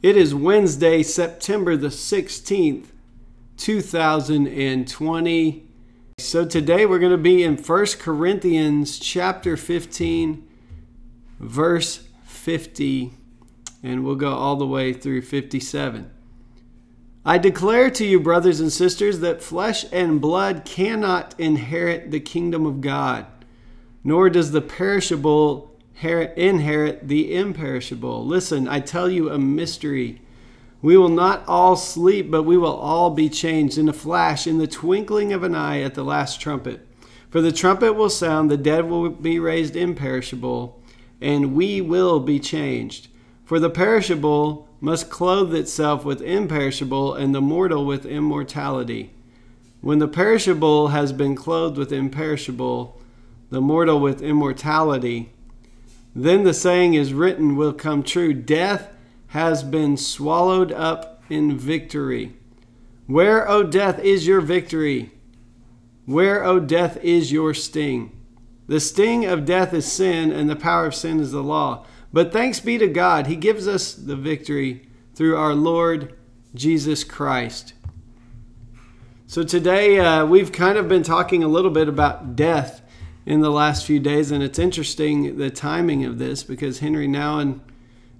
It is Wednesday, September the 16th, 2020. So today we're going to be in 1 Corinthians chapter 15, verse 50, and we'll go all the way through 57. I declare to you, brothers and sisters, that flesh and blood cannot inherit the kingdom of God, nor does the perishable inherit the imperishable. Listen, I tell you a mystery. We will not all sleep, but we will all be changed in a flash, in the twinkling of an eye at the last trumpet. For the trumpet will sound, the dead will be raised imperishable, and we will be changed. For the perishable must clothe itself with imperishable, and the mortal with immortality. When the perishable has been clothed with imperishable, the mortal with immortality, then the saying is written will come true Death has been swallowed up in victory. Where, O death, is your victory? Where, O death, is your sting? The sting of death is sin, and the power of sin is the law. But thanks be to God, He gives us the victory through our Lord Jesus Christ. So today uh, we've kind of been talking a little bit about death in the last few days. And it's interesting the timing of this because Henri Nouwen,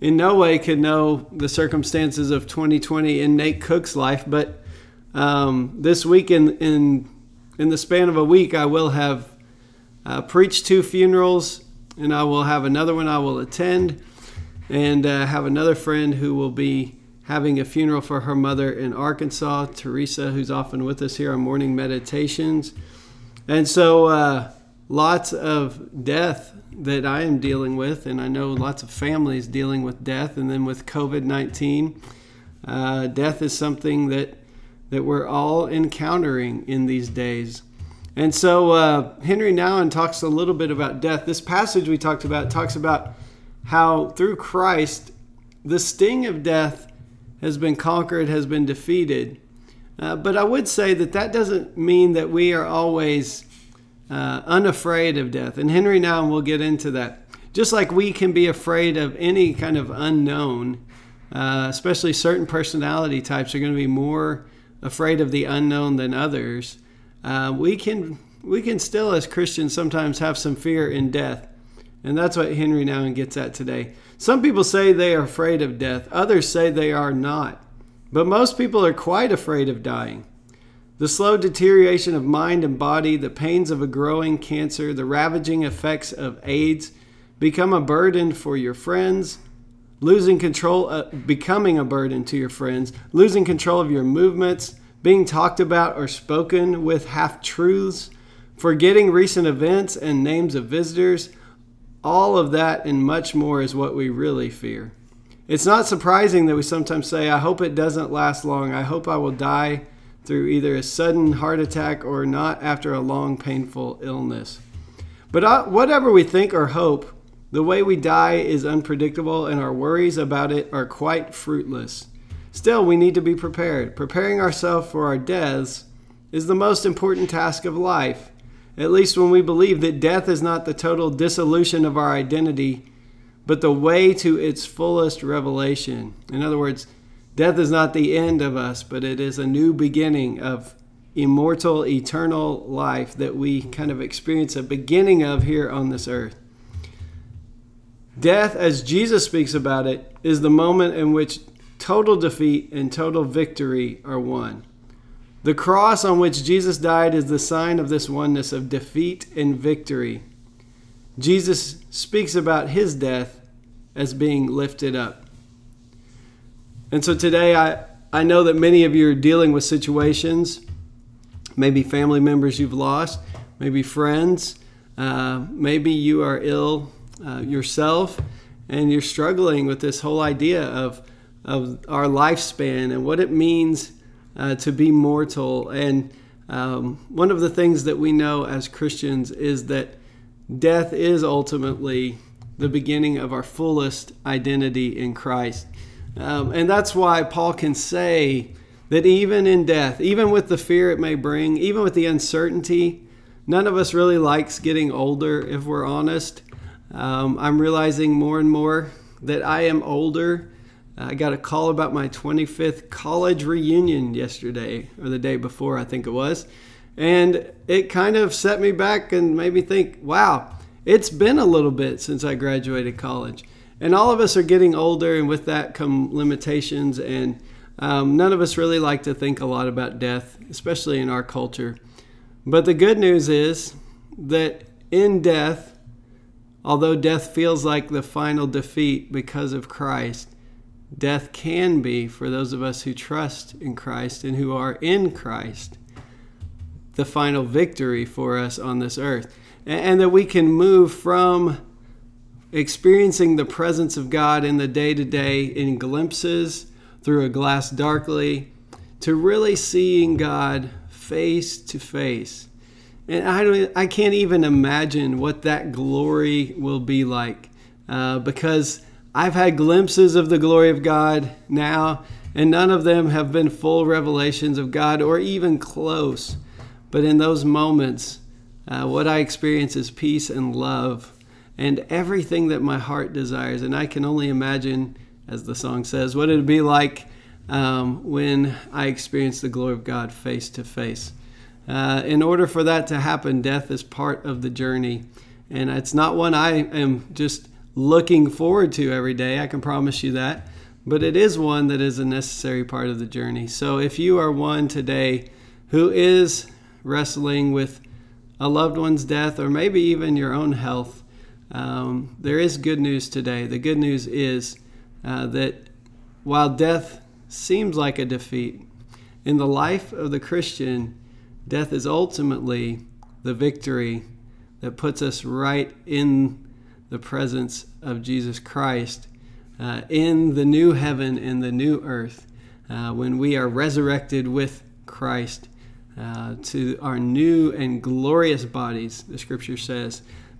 in no way could know the circumstances of 2020 in Nate Cook's life. But um, this week, in, in, in the span of a week, I will have uh, preached two funerals and I will have another one I will attend and uh, have another friend who will be having a funeral for her mother in Arkansas, Teresa, who's often with us here on morning meditations. And so, uh, lots of death that I am dealing with, and I know lots of families dealing with death, and then with COVID 19. Uh, death is something that, that we're all encountering in these days. And so uh, Henri Nouwen talks a little bit about death. This passage we talked about talks about how through Christ, the sting of death has been conquered, has been defeated. Uh, but I would say that that doesn't mean that we are always uh, unafraid of death. And Henri Nouwen will get into that. Just like we can be afraid of any kind of unknown, uh, especially certain personality types are going to be more afraid of the unknown than others. Uh, we can we can still, as Christians, sometimes have some fear in death, and that's what Henri Nouwen gets at today. Some people say they are afraid of death; others say they are not. But most people are quite afraid of dying. The slow deterioration of mind and body, the pains of a growing cancer, the ravaging effects of AIDS become a burden for your friends, losing control, uh, becoming a burden to your friends, losing control of your movements, being talked about or spoken with half truths, forgetting recent events and names of visitors. All of that and much more is what we really fear. It's not surprising that we sometimes say, I hope it doesn't last long. I hope I will die through either a sudden heart attack or not after a long, painful illness. But uh, whatever we think or hope, the way we die is unpredictable and our worries about it are quite fruitless. Still, we need to be prepared. Preparing ourselves for our deaths is the most important task of life, at least when we believe that death is not the total dissolution of our identity, but the way to its fullest revelation. In other words, Death is not the end of us, but it is a new beginning of immortal, eternal life that we kind of experience a beginning of here on this earth. Death, as Jesus speaks about it, is the moment in which total defeat and total victory are won. The cross on which Jesus died is the sign of this oneness of defeat and victory. Jesus speaks about his death as being lifted up. And so today, I, I know that many of you are dealing with situations, maybe family members you've lost, maybe friends, uh, maybe you are ill uh, yourself, and you're struggling with this whole idea of, of our lifespan and what it means uh, to be mortal. And um, one of the things that we know as Christians is that death is ultimately the beginning of our fullest identity in Christ. Um, and that's why Paul can say that even in death, even with the fear it may bring, even with the uncertainty, none of us really likes getting older, if we're honest. Um, I'm realizing more and more that I am older. I got a call about my 25th college reunion yesterday, or the day before, I think it was. And it kind of set me back and made me think, wow, it's been a little bit since I graduated college. And all of us are getting older, and with that come limitations. And um, none of us really like to think a lot about death, especially in our culture. But the good news is that in death, although death feels like the final defeat because of Christ, death can be, for those of us who trust in Christ and who are in Christ, the final victory for us on this earth. And that we can move from experiencing the presence of God in the day to day in glimpses through a glass darkly to really seeing God face to face. And I don't, I can't even imagine what that glory will be like, uh, because I've had glimpses of the glory of God now, and none of them have been full revelations of God or even close. But in those moments, uh, what I experience is peace and love and everything that my heart desires. And I can only imagine, as the song says, what it'd be like um, when I experience the glory of God face to face. Uh, in order for that to happen, death is part of the journey. And it's not one I am just looking forward to every day, I can promise you that. But it is one that is a necessary part of the journey. So if you are one today who is wrestling with a loved one's death or maybe even your own health, um, there is good news today. The good news is uh, that while death seems like a defeat, in the life of the Christian, death is ultimately the victory that puts us right in the presence of Jesus Christ uh, in the new heaven and the new earth uh, when we are resurrected with Christ uh, to our new and glorious bodies, the scripture says